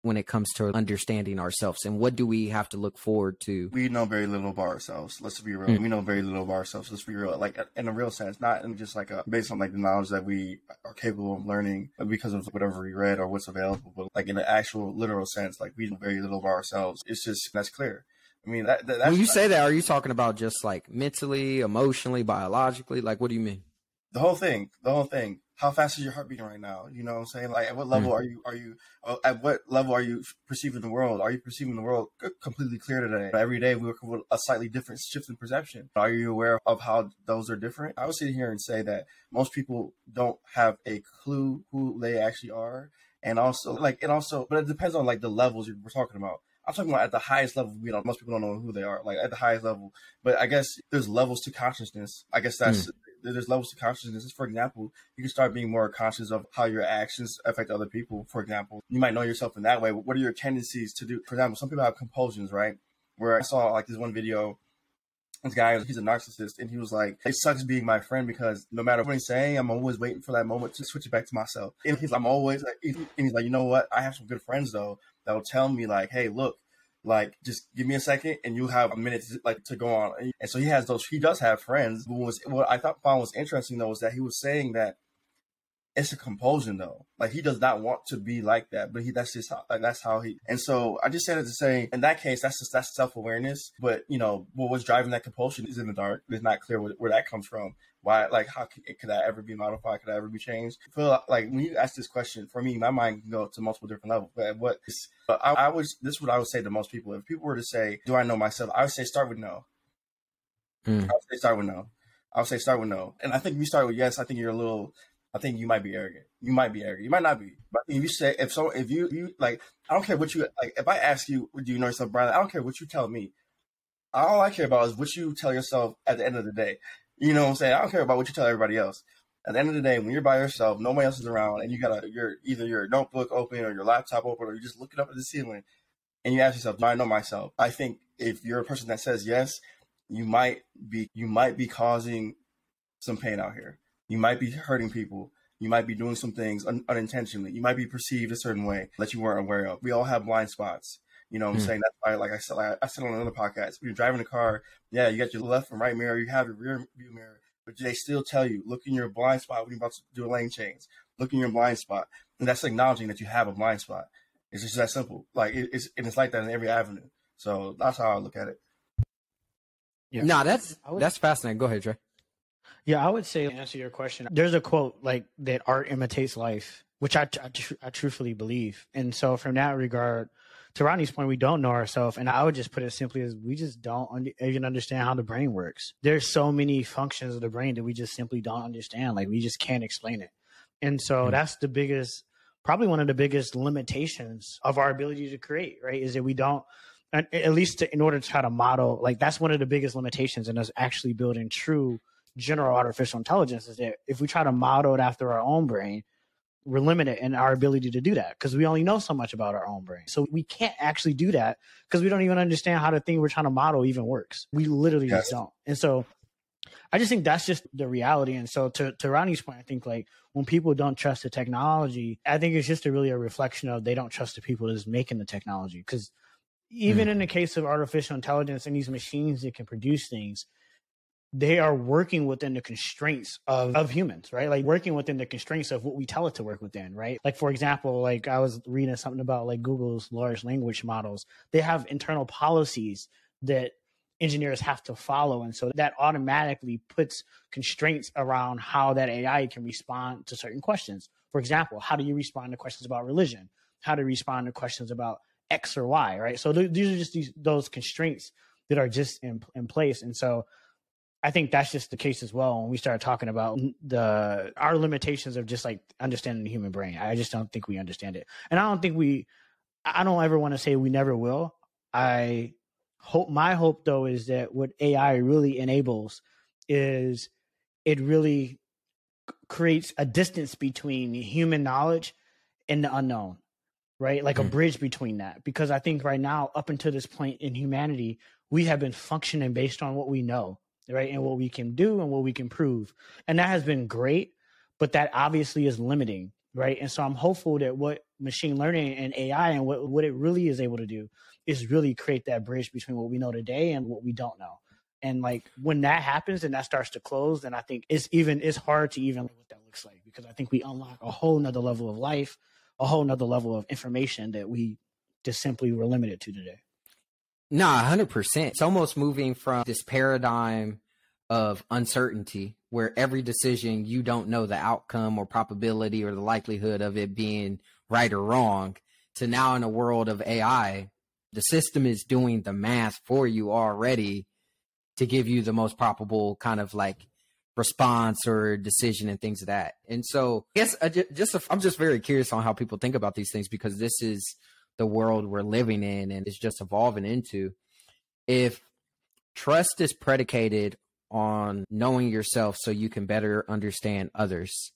S1: when it comes to understanding ourselves? And what do we have to look forward to?
S3: We know very little about ourselves. Let's be real. Mm. we know very little about ourselves. Let's be real. Like in a real sense not in just like a based on like the knowledge that we are capable of learning because of whatever we read or what's available but like in an actual literal sense like we know very little about ourselves. It's just that's clear I mean, that, that
S1: when you say that, are you talking about just like mentally, emotionally, biologically? Like, what do you mean?
S3: the whole thing, the whole thing. How fast is your heart beating right now? You know what I'm saying? Like, at what level mm. are you? Are you? Uh, at what level are you perceiving the world? Are you perceiving the world completely clear today? Every day we work with a slightly different shift in perception. Are you aware of how those are different? I would sit here and say that most people don't have a clue who they actually are, and also like, it also, but it depends on like the levels we're talking about. I'm talking about at the highest level. We don't. Most people don't know who they are. Like at the highest level, but I guess there's levels to consciousness. I guess that's mm there's levels to consciousness. For example, you can start being more conscious of how your actions affect other people. For example, you might know yourself in that way. What are your tendencies to do? For example, some people have compulsions, right? Where I saw like this one video this guy he's a narcissist and he was like it sucks being my friend because no matter what he's saying i'm always waiting for that moment to switch it back to myself and he's i'm always like and he's like you know what i have some good friends though that'll tell me like hey look like just give me a second and you'll have a minute to, like to go on. And so he has those he does have friends. What was what i thought found was interesting though was that he was saying that it's a compulsion though. Like he does not want to be like that but he that's just how, like that's how he and so i just said it to say in that case that's just that's self-awareness but you know what was driving that compulsion is in the dark. It's not clear where, where that comes from. Why like how could, could that ever be modified? Could that ever be changed? I feel like when you ask this question for me my mind can go to multiple different levels but what is, but I, I was this is what i would say to most people. If people were to say do i know myself? I would say start with no. Mm. i would say start with no. I would say start with no. And i think if you start with yes i think you're a little I think you might be arrogant. You might be arrogant. You might not be. But if you say if so if you you like I don't care what you like if I ask you do you know yourself, Brylan, I don't care what you tell me. All I care about is what you tell yourself at the end of the day. You know what I'm saying? I don't care about what you tell everybody else. At the end of the day, when you're by yourself, nobody else is around, and you got a your either your notebook open or your laptop open, or you're just looking up at the ceiling, and you ask yourself, "Do I know myself?" I think if you're a person that says yes, you might be you might be causing some pain out here. You might be hurting people. You might be doing some things un- unintentionally. You might be perceived a certain way that you weren't aware of. We all have blind spots. You know what I'm mm. saying? That's why, like I said, like I said on another podcast, when you're driving a car, yeah, you got your left and right mirror, you have your rear view mirror, but they still tell you, look in your blind spot when you're about to do a lane change. Look in your blind spot. And that's acknowledging that you have a blind spot. It's just that simple. Like it, it's and it's like that in every avenue. So that's how I look at it.
S1: Yeah. No, that's that's fascinating. Go ahead, Dre.
S2: Yeah, I would say to answer your question. There's a quote like that: "Art imitates life," which I I, I truthfully believe. And so, from that regard, to Rodney's point, we don't know ourselves. And I would just put it simply as we just don't un- even understand how the brain works. There's so many functions of the brain that we just simply don't understand. Like we just can't explain it. And so mm-hmm. that's the biggest, probably one of the biggest limitations of our ability to create, right? Is that we don't, at least to, in order to try to model, like that's one of the biggest limitations in us actually building true general artificial intelligence is that if we try to model it after our own brain, we're limited in our ability to do that because we only know so much about our own brain. So we can't actually do that because we don't even understand how the thing we're trying to model even works. We literally yes. just don't. And so I just think that's just the reality. And so to, to Rodney's point, I think like when people don't trust the technology, I think it's just a really a reflection of they don't trust the people that's making the technology. Because even mm. in the case of artificial intelligence and these machines that can produce things, they are working within the constraints of, of humans, right? Like working within the constraints of what we tell it to work within, right? Like for example, like I was reading something about like Google's large language models. They have internal policies that engineers have to follow. And so that automatically puts constraints around how that AI can respond to certain questions. For example, how do you respond to questions about religion? How do you respond to questions about X or Y, right? So th- these are just these those constraints that are just in, in place. And so I think that's just the case as well when we start talking about the our limitations of just like understanding the human brain. I just don't think we understand it. And I don't think we I don't ever want to say we never will. I hope my hope though is that what AI really enables is it really creates a distance between human knowledge and the unknown right like mm-hmm. a bridge between that because i think right now up until this point in humanity we have been functioning based on what we know right? And what we can do and what we can prove. And that has been great, but that obviously is limiting, right? And so I'm hopeful that what machine learning and AI and what, what it really is able to do is really create that bridge between what we know today and what we don't know. And like when that happens and that starts to close, then I think it's even it's hard to even what that looks like because I think we unlock a whole nother level of life, a whole nother level of information that we just simply were limited to today.
S1: Nah, hundred percent. It's almost moving from this paradigm of uncertainty where every decision you don't know the outcome or probability or the likelihood of it being right or wrong to now in a world of AI, the system is doing the math for you already to give you the most probable kind of like response or decision and things of that. And so, yes, I just, just I'm just very curious on how people think about these things because this is the world we're living in and it's just evolving into. If trust is predicated on knowing yourself so you can better understand others.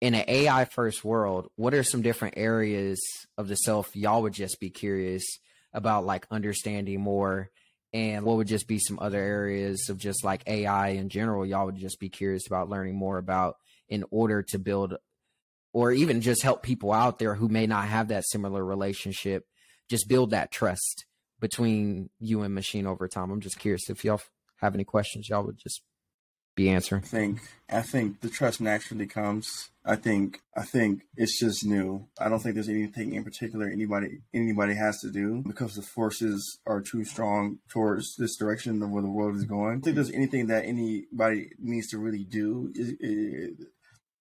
S1: In an AI first world, what are some different areas of the self y'all would just be curious about, like understanding more? And what would just be some other areas of just like AI in general, y'all would just be curious about learning more about in order to build or even just help people out there who may not have that similar relationship, just build that trust between you and machine over time. I'm just curious if y'all have any questions, y'all would just be answering.
S3: I think I think the trust naturally comes. I think I think it's just new. I don't think there's anything in particular anybody anybody has to do because the forces are too strong towards this direction of where the world is going. I think there's anything that anybody needs to really do. It, it,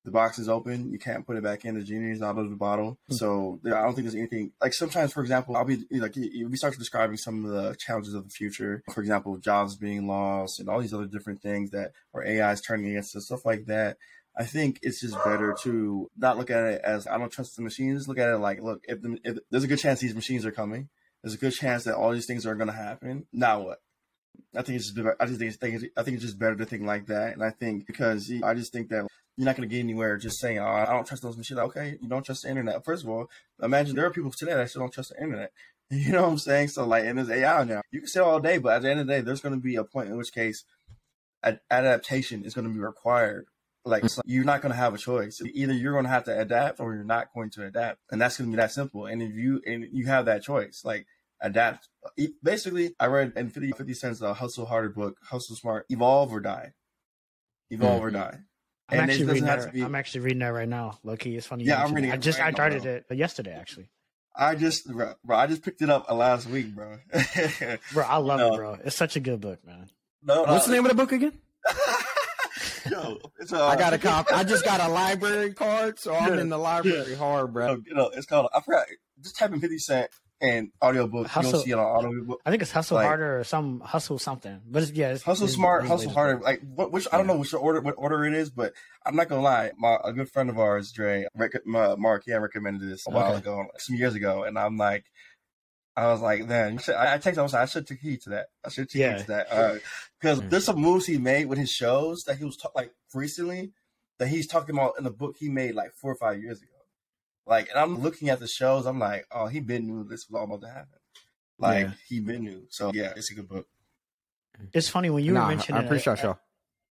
S3: the box is open. You can't put it back in. The genie is out of the bottle. Mm-hmm. So I don't think there's anything like sometimes, for example, I'll be like, we start describing some of the challenges of the future. For example, jobs being lost and all these other different things that or AI is turning against us, stuff like that. I think it's just better to not look at it as I don't trust the machines. Look at it like, look, if, the, if there's a good chance these machines are coming, there's a good chance that all these things are going to happen. Now what? I think it's just, I just think it's, I think it's just better to think like that. And I think because I just think that you're not going to get anywhere just saying, oh, I don't trust those machines. Okay, you don't trust the internet. First of all, imagine there are people today that still don't trust the internet. You know what I'm saying? So, like, in this AI now. You can say all day, but at the end of the day, there's going to be a point in which case ad- adaptation is going to be required. Like, so you're not going to have a choice. Either you're going to have to adapt or you're not going to adapt. And that's going to be that simple. And if you, and you have that choice, like, adapt. Basically, I read in 50, 50 Cent's uh, Hustle Harder book, Hustle Smart, evolve or die. Evolve mm-hmm. or die.
S2: I'm and actually reading that. Be... I'm actually reading that right now. low key, it's funny. Yeah, I'm reading. It I just right I started it yesterday actually.
S3: I just bro, I just picked it up last week, bro.
S2: bro, I love no. it, bro. It's such a good book, man.
S1: No, what's the name of the book again? Yo, uh, I got a cop. I just got a library card, so I'm in the library yeah. hard, bro.
S3: You know, it's called. I forgot. Just type in Fifty Cent and audiobook. Hustle, you don't see it on audiobook.
S2: I think it's Hustle like, Harder or some Hustle something. But it's, yeah, it's,
S3: Hustle
S2: it's,
S3: Smart, Hustle Harder. Like what, which I don't know which order what order it is, but I'm not gonna lie. My a good friend of ours, Dre, rec- my, Mark, yeah, recommended this a while okay. ago, some years ago, and I'm like. I was like, then I, I texted. I was like, I should take heed to that. I should take yeah. heed to that because uh, mm. there's some moves he made with his shows that he was ta- like recently that he's talking about in the book he made like four or five years ago. Like, and I'm looking at the shows. I'm like, oh, he been knew this was all about to happen. Like, yeah. he been knew. So yeah, it's a good book.
S2: It's funny when you nah, were mentioning.
S1: I appreciate y'all.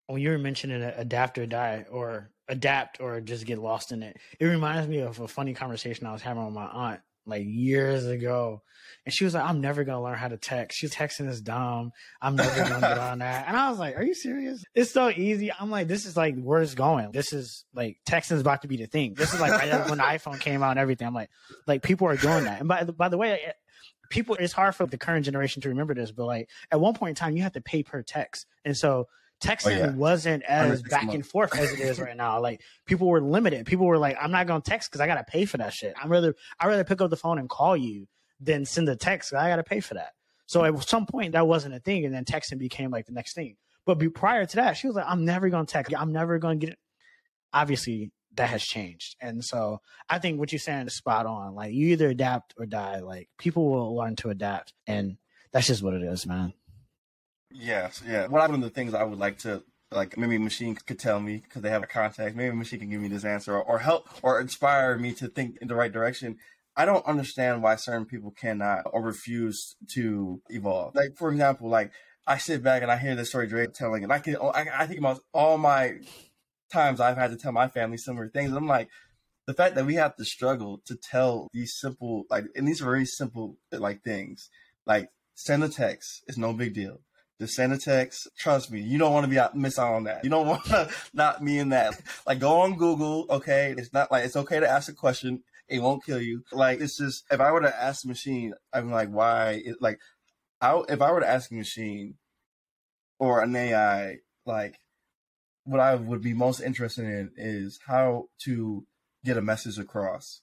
S2: When you were mentioning adapt or die, or adapt or just get lost in it, it reminds me of a funny conversation I was having with my aunt like years ago. And she was like, I'm never gonna learn how to text. She's texting is dumb. I'm never gonna get on that. And I was like, Are you serious? It's so easy. I'm like, this is like where it's going. This is like texting is about to be the thing. This is like when the iPhone came out and everything. I'm like, like people are doing that. And by by the way, people it's hard for the current generation to remember this, but like at one point in time you had to pay per text. And so texting oh, yeah. wasn't as back and forth as it is right now. Like people were limited. People were like, I'm not gonna text because I gotta pay for that shit. I'm rather I rather pick up the phone and call you than send a text. I gotta pay for that. So at some point that wasn't a thing, and then texting became like the next thing. But be, prior to that, she was like, I'm never gonna text. I'm never gonna get it. Obviously, that has changed. And so I think what you're saying is spot on. Like you either adapt or die. Like people will learn to adapt and that's just what it is, man.
S3: Yes, yeah. One of the things I would like to like maybe machine could tell me because they have a contact. Maybe machine can give me this answer or, or help or inspire me to think in the right direction. I don't understand why certain people cannot or refuse to evolve. Like for example, like I sit back and I hear this story Drake telling, and I can I, I think about all my times I've had to tell my family similar things, and I'm like, the fact that we have to struggle to tell these simple like and these very simple like things like send a text is no big deal the text. Trust me, you don't want to be out, miss out on that. You don't want to not be in that. Like go on Google. Okay, it's not like it's okay to ask a question. It won't kill you. Like it's just if I were to ask the machine, I'm like, why? It, like, I if I were to ask a machine, or an AI, like what I would be most interested in is how to get a message across.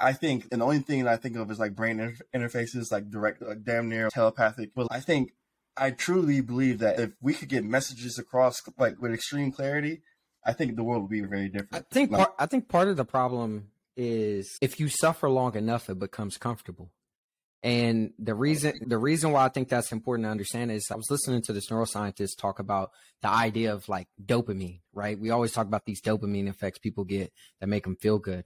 S3: I think, and the only thing I think of is like brain inter- interfaces, like direct, like damn near telepathic. But I think, I truly believe that if we could get messages across like with extreme clarity, I think the world would be very different.
S1: I think
S3: like,
S1: part, I think part of the problem is if you suffer long enough, it becomes comfortable. And the reason the reason why I think that's important to understand is I was listening to this neuroscientist talk about the idea of like dopamine, right? We always talk about these dopamine effects people get that make them feel good.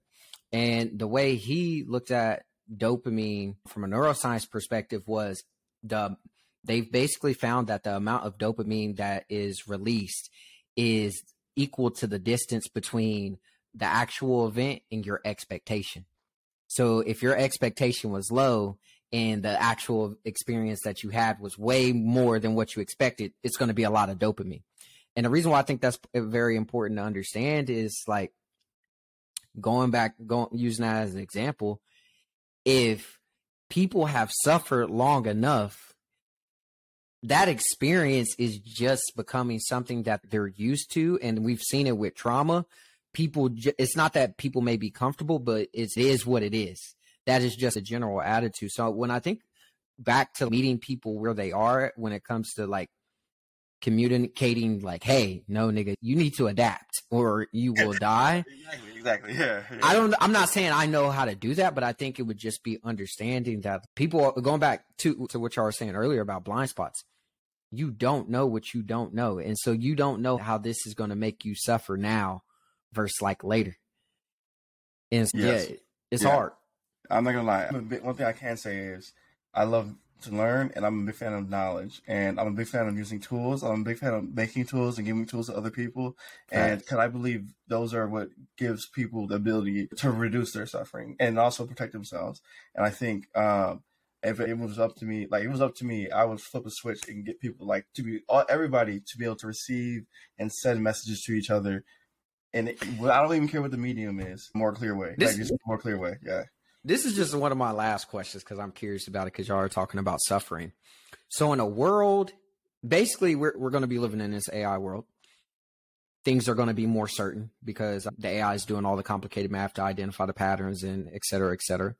S1: And the way he looked at dopamine from a neuroscience perspective was the they've basically found that the amount of dopamine that is released is equal to the distance between the actual event and your expectation. So if your expectation was low and the actual experience that you had was way more than what you expected, it's going to be a lot of dopamine. And the reason why I think that's very important to understand is like going back, going using that as an example, if people have suffered long enough, that experience is just becoming something that they're used to, and we've seen it with trauma. People, it's not that people may be comfortable, but it is what it is. That is just a general attitude. So when I think back to meeting people where they are when it comes to like communicating like, hey, no nigga, you need to adapt or you will die.
S3: exactly, exactly. Yeah, yeah,
S1: I don't I'm not saying I know how to do that, but I think it would just be understanding that people are going back to to what y'all were saying earlier about blind spots. You don't know what you don't know. And so you don't know how this is going to make you suffer now versus like later. And yes. yeah, it's yeah. hard.
S3: I'm not gonna lie. One thing I can say is I love to learn, and I'm a big fan of knowledge, and I'm a big fan of using tools. I'm a big fan of making tools and giving tools to other people, and because I believe those are what gives people the ability to reduce their suffering and also protect themselves. And I think um, if it was up to me, like it was up to me, I would flip a switch and get people like to be all, everybody to be able to receive and send messages to each other. And it, I don't even care what the medium is, more clear way, this, like just more clear way, yeah.
S1: This is just one of my last questions because I'm curious about it because y'all are talking about suffering. So in a world, basically, we're we're going to be living in this AI world. Things are going to be more certain because the AI is doing all the complicated math to identify the patterns and et cetera, et cetera.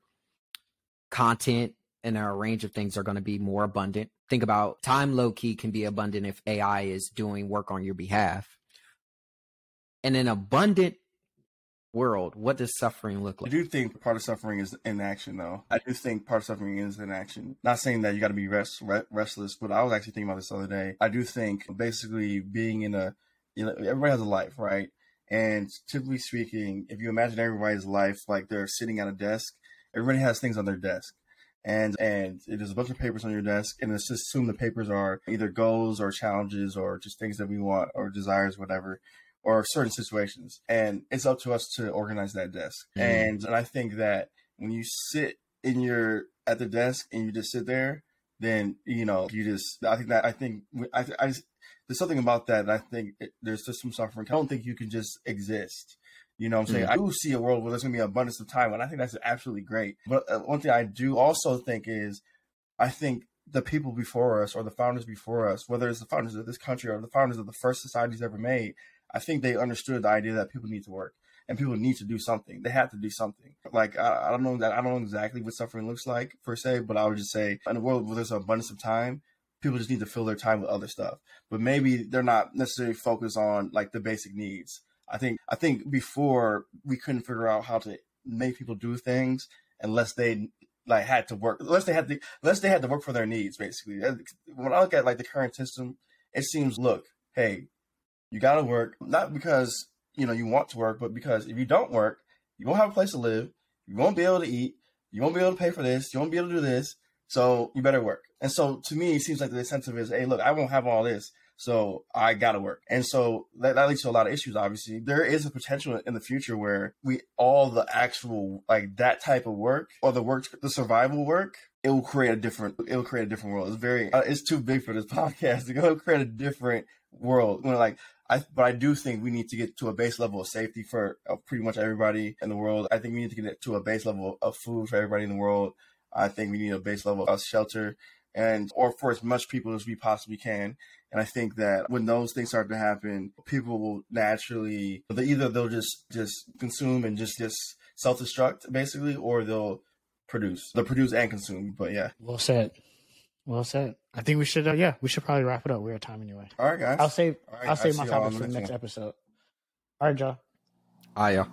S1: Content and a range of things are going to be more abundant. Think about time low key can be abundant if AI is doing work on your behalf. And an abundant world, what does suffering look like?
S3: I do think part of suffering is inaction, though. I do think part of suffering is inaction. Not saying that you got to be rest, restless, but I was actually thinking about this the other day. I do think basically being in a, you know, everybody has a life, right? And typically speaking, if you imagine everybody's life like they're sitting at a desk, everybody has things on their desk. And and there's a bunch of papers on your desk, and let's just assume the papers are either goals or challenges or just things that we want or desires, whatever or certain situations. And it's up to us to organize that desk. Mm-hmm. And, and I think that when you sit in your at the desk and you just sit there, then you know you just. I think that I think I, I just, there's something about that. that I think it, there's just some suffering. I don't think you can just exist. You know what I'm saying? Mm-hmm. I do see a world where there's going to be abundance of time, and I think that's absolutely great. But uh, one thing I do also think is, I think the people before us or the founders before us, whether it's the founders of this country or the founders of the first societies ever made, I think they understood the idea that people need to work and people need to do something. They have to do something. Like I, I don't know that I don't know exactly what suffering looks like per se, but I would just say in a world where there's an abundance of time, people just need to fill their time with other stuff. But maybe they're not necessarily focused on like the basic needs. I think I think before we couldn't figure out how to make people do things unless they like had to work unless they had to unless they had to work for their needs basically. When I look at like the current system, it seems look, hey, you got to work, not because, you know, you want to work, but because if you don't work, you won't have a place to live. You won't be able to eat. You won't be able to pay for this. You won't be able to do this. So you better work. And so to me, it seems like the incentive is, hey, look, I won't have all this. So I gotta work. And so that, that leads to a lot of issues, obviously. There is a potential in the future where we all the actual like that type of work or the work the survival work, it will create a different it will create a different world. It's very uh, it's too big for this podcast to go create a different world. When like I, but I do think we need to get to a base level of safety for pretty much everybody in the world. I think we need to get to a base level of food for everybody in the world. I think we need a base level of shelter and or for as much people as we possibly can. And I think that when those things start to happen, people will naturally they either they'll just just consume and just just self destruct basically, or they'll produce. They'll produce and consume. But yeah.
S2: Well said. Well said. I think we should. Uh, yeah, we should probably wrap it up. We're at time anyway.
S3: All right, guys.
S2: I'll save.
S3: All right,
S2: I'll save
S3: I'll
S2: my
S3: see
S2: topics for
S3: the
S2: the
S3: next
S2: next episode. All right, y'all.
S1: Ah, yeah.